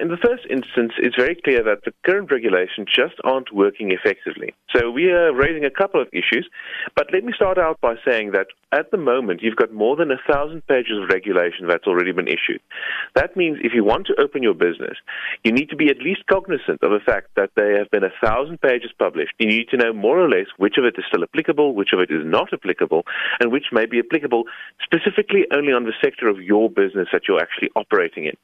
in the first instance, it's very clear that the current regulations just aren't working effectively. So we are raising a couple of issues, but let me start out by saying that at the moment you've got more than a thousand pages of regulation that's already been issued. That means if you want to open your business, you need to be at least cognizant of the fact that there have been a thousand pages published. You need to know more or less which of it is still applicable, which of it is not applicable, and which may be applicable specifically only on the sector of your business that you're actually operating in.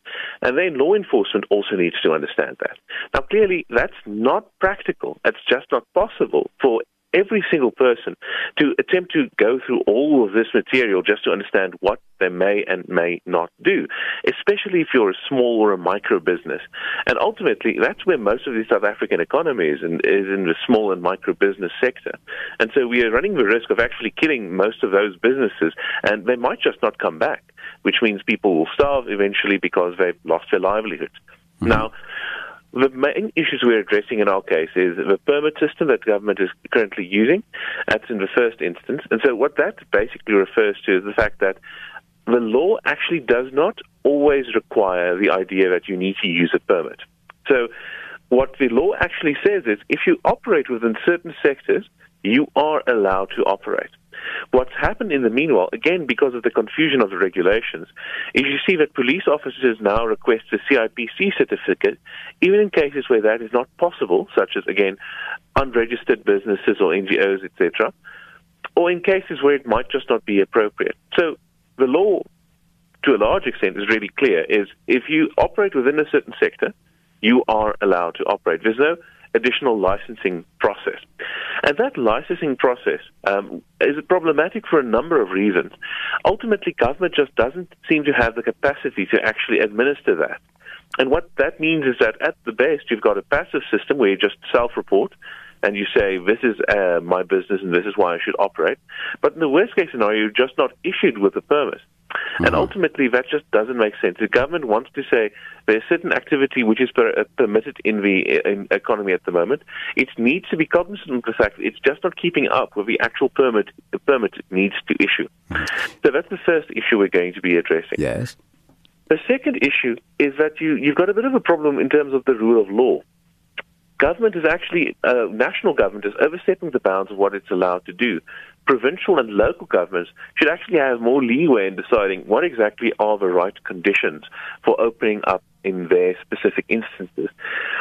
And then law enforcement also needs to understand that. Now, clearly, that's not practical. It's just not possible for every single person to attempt to go through all of this material just to understand what they may and may not do, especially if you're a small or a micro business. And ultimately, that's where most of the South African economy is, in, is in the small and micro business sector. And so we are running the risk of actually killing most of those businesses, and they might just not come back, which means people will starve eventually because they've lost their livelihoods. Mm-hmm. Now, the main issues we're addressing in our case is the permit system that government is currently using. That's in the first instance. And so what that basically refers to is the fact that the law actually does not always require the idea that you need to use a permit. So what the law actually says is if you operate within certain sectors, you are allowed to operate. What's happened in the meanwhile, again, because of the confusion of the regulations, is you see that police officers now request a CIPC certificate, even in cases where that is not possible, such as, again, unregistered businesses or NGOs, etc., or in cases where it might just not be appropriate. So the law, to a large extent, is really clear, is if you operate within a certain sector, you are allowed to operate. There's no additional licensing process. And that licensing process um, is problematic for a number of reasons. Ultimately, government just doesn't seem to have the capacity to actually administer that. And what that means is that at the best, you've got a passive system where you just self report and you say, this is uh, my business and this is why I should operate. But in the worst case scenario, you're just not issued with a permit. Mm-hmm. And ultimately, that just doesn't make sense. The government wants to say there's certain activity which is per, uh, permitted in the uh, in economy at the moment. It needs to be cognizant of the fact that it's just not keeping up with the actual permit the permit needs to issue. Mm-hmm. So that's the first issue we're going to be addressing. Yes. The second issue is that you, you've got a bit of a problem in terms of the rule of law government is actually, uh, national government is overstepping the bounds of what it's allowed to do. Provincial and local governments should actually have more leeway in deciding what exactly are the right conditions for opening up in their specific instances.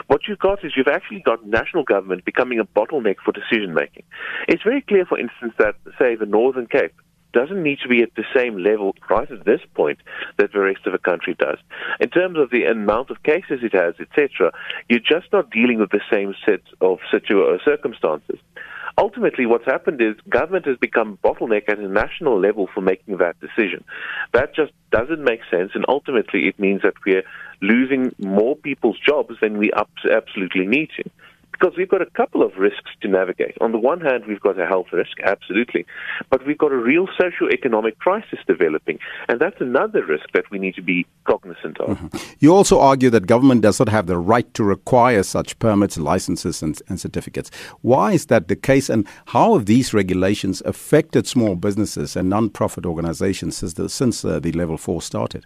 What you've got is you've actually got national government becoming a bottleneck for decision making. It's very clear, for instance, that, say, the Northern Cape doesn't need to be at the same level right at this point that the rest of the country does. In terms of the amount of cases it has, etc., you're just not dealing with the same set of situ- uh, circumstances. Ultimately, what's happened is government has become bottleneck at a national level for making that decision. That just doesn't make sense, and ultimately, it means that we're losing more people's jobs than we absolutely need to because we've got a couple of risks to navigate. On the one hand, we've got a health risk, absolutely, but we've got a real socio-economic crisis developing, and that's another risk that we need to be cognizant of. Mm-hmm. You also argue that government does not have the right to require such permits, licenses, and, and certificates. Why is that the case, and how have these regulations affected small businesses and non-profit organizations since the, since uh, the level four started?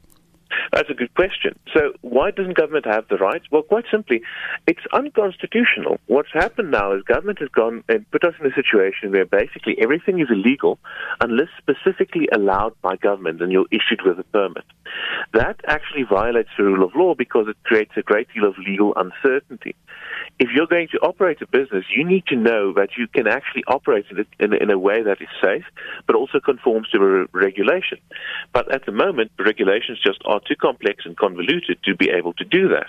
That's a good question. So, why doesn't government have the rights? Well, quite simply, it's unconstitutional. What's happened now is government has gone and put us in a situation where basically everything is illegal unless specifically allowed by government and you're issued with a permit. That actually violates the rule of law because it creates a great deal of legal uncertainty. If you're going to operate a business, you need to know that you can actually operate it in, in a way that is safe, but also conforms to a regulation. But at the moment, regulations just are too complex and convoluted to be able to do that.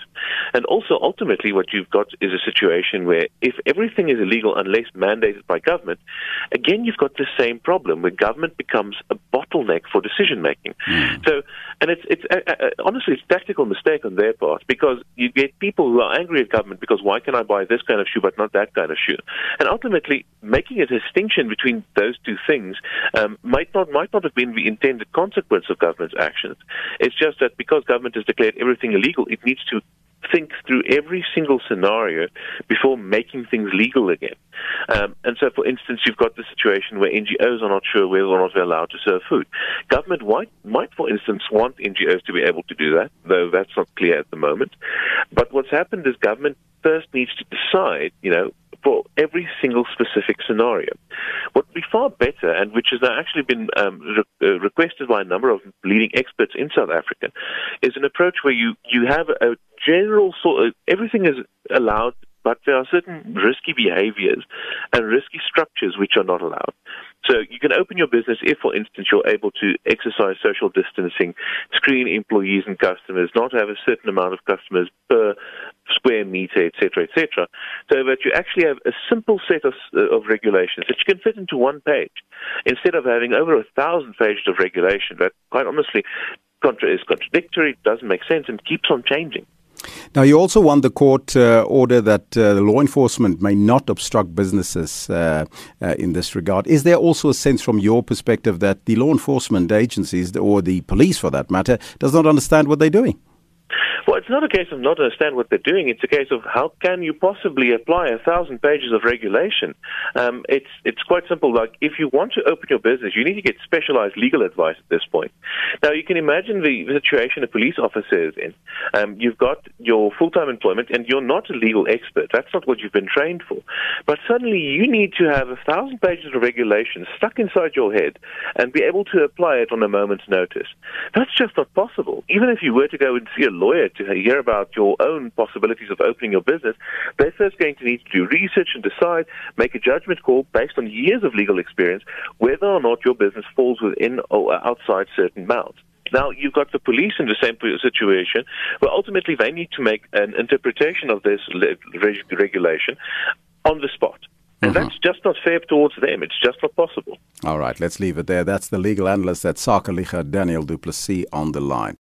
And also, ultimately, what you've got is a situation where if everything is illegal unless mandated by government, again, you've got the same problem where government becomes a bottleneck for decision making. Mm. So, and it's, it's uh, uh, honestly, it's a tactical mistake on their part because you get people who are angry at government because why can I buy this kind of shoe but not that kind of shoe? And ultimately, making a distinction between those two things um, might not might not have been the intended consequence of government's actions. It's just that because government has declared everything illegal, it needs to think through every single scenario before making things legal again. Um, and so, for instance, you've got the situation where NGOs are not sure whether or not they're allowed to serve food. Government might, might, for instance, want NGOs to be able to do that, though that's not clear at the moment. But what's happened is government first needs to decide, you know, for every single specific scenario. What would be far better, and which has actually been um, re- uh, requested by a number of leading experts in South Africa, is an approach where you, you have a general sort of everything is allowed but there are certain risky behaviors and risky structures which are not allowed. So you can open your business if, for instance, you're able to exercise social distancing, screen employees and customers, not have a certain amount of customers per square meter, etc., etc., so that you actually have a simple set of, uh, of regulations that you can fit into one page, instead of having over a thousand pages of regulation that, quite honestly, contra- is contradictory, doesn't make sense, and keeps on changing. Now, you also want the court uh, order that uh, law enforcement may not obstruct businesses uh, uh, in this regard. Is there also a sense from your perspective that the law enforcement agencies, or the police for that matter, does not understand what they're doing? Well, it's not a case of not understand what they're doing. It's a case of how can you possibly apply a thousand pages of regulation. Um, it's it's quite simple. Like if you want to open your business, you need to get specialized legal advice at this point. Now you can imagine the situation a police officer is in. Um, you've got your full-time employment, and you're not a legal expert. That's not what you've been trained for. But suddenly you need to have a thousand pages of regulation stuck inside your head and be able to apply it on a moment's notice. That's just not possible. Even if you were to go and see a lawyer to hear about your own possibilities of opening your business, they're first going to need to do research and decide, make a judgment call based on years of legal experience, whether or not your business falls within or outside certain bounds. Now, you've got the police in the same situation, but ultimately they need to make an interpretation of this regulation on the spot. And mm-hmm. that's just not fair towards them. It's just not possible. All right, let's leave it there. That's the legal analyst at Sakeliga, Daniel du Plessis, on the line.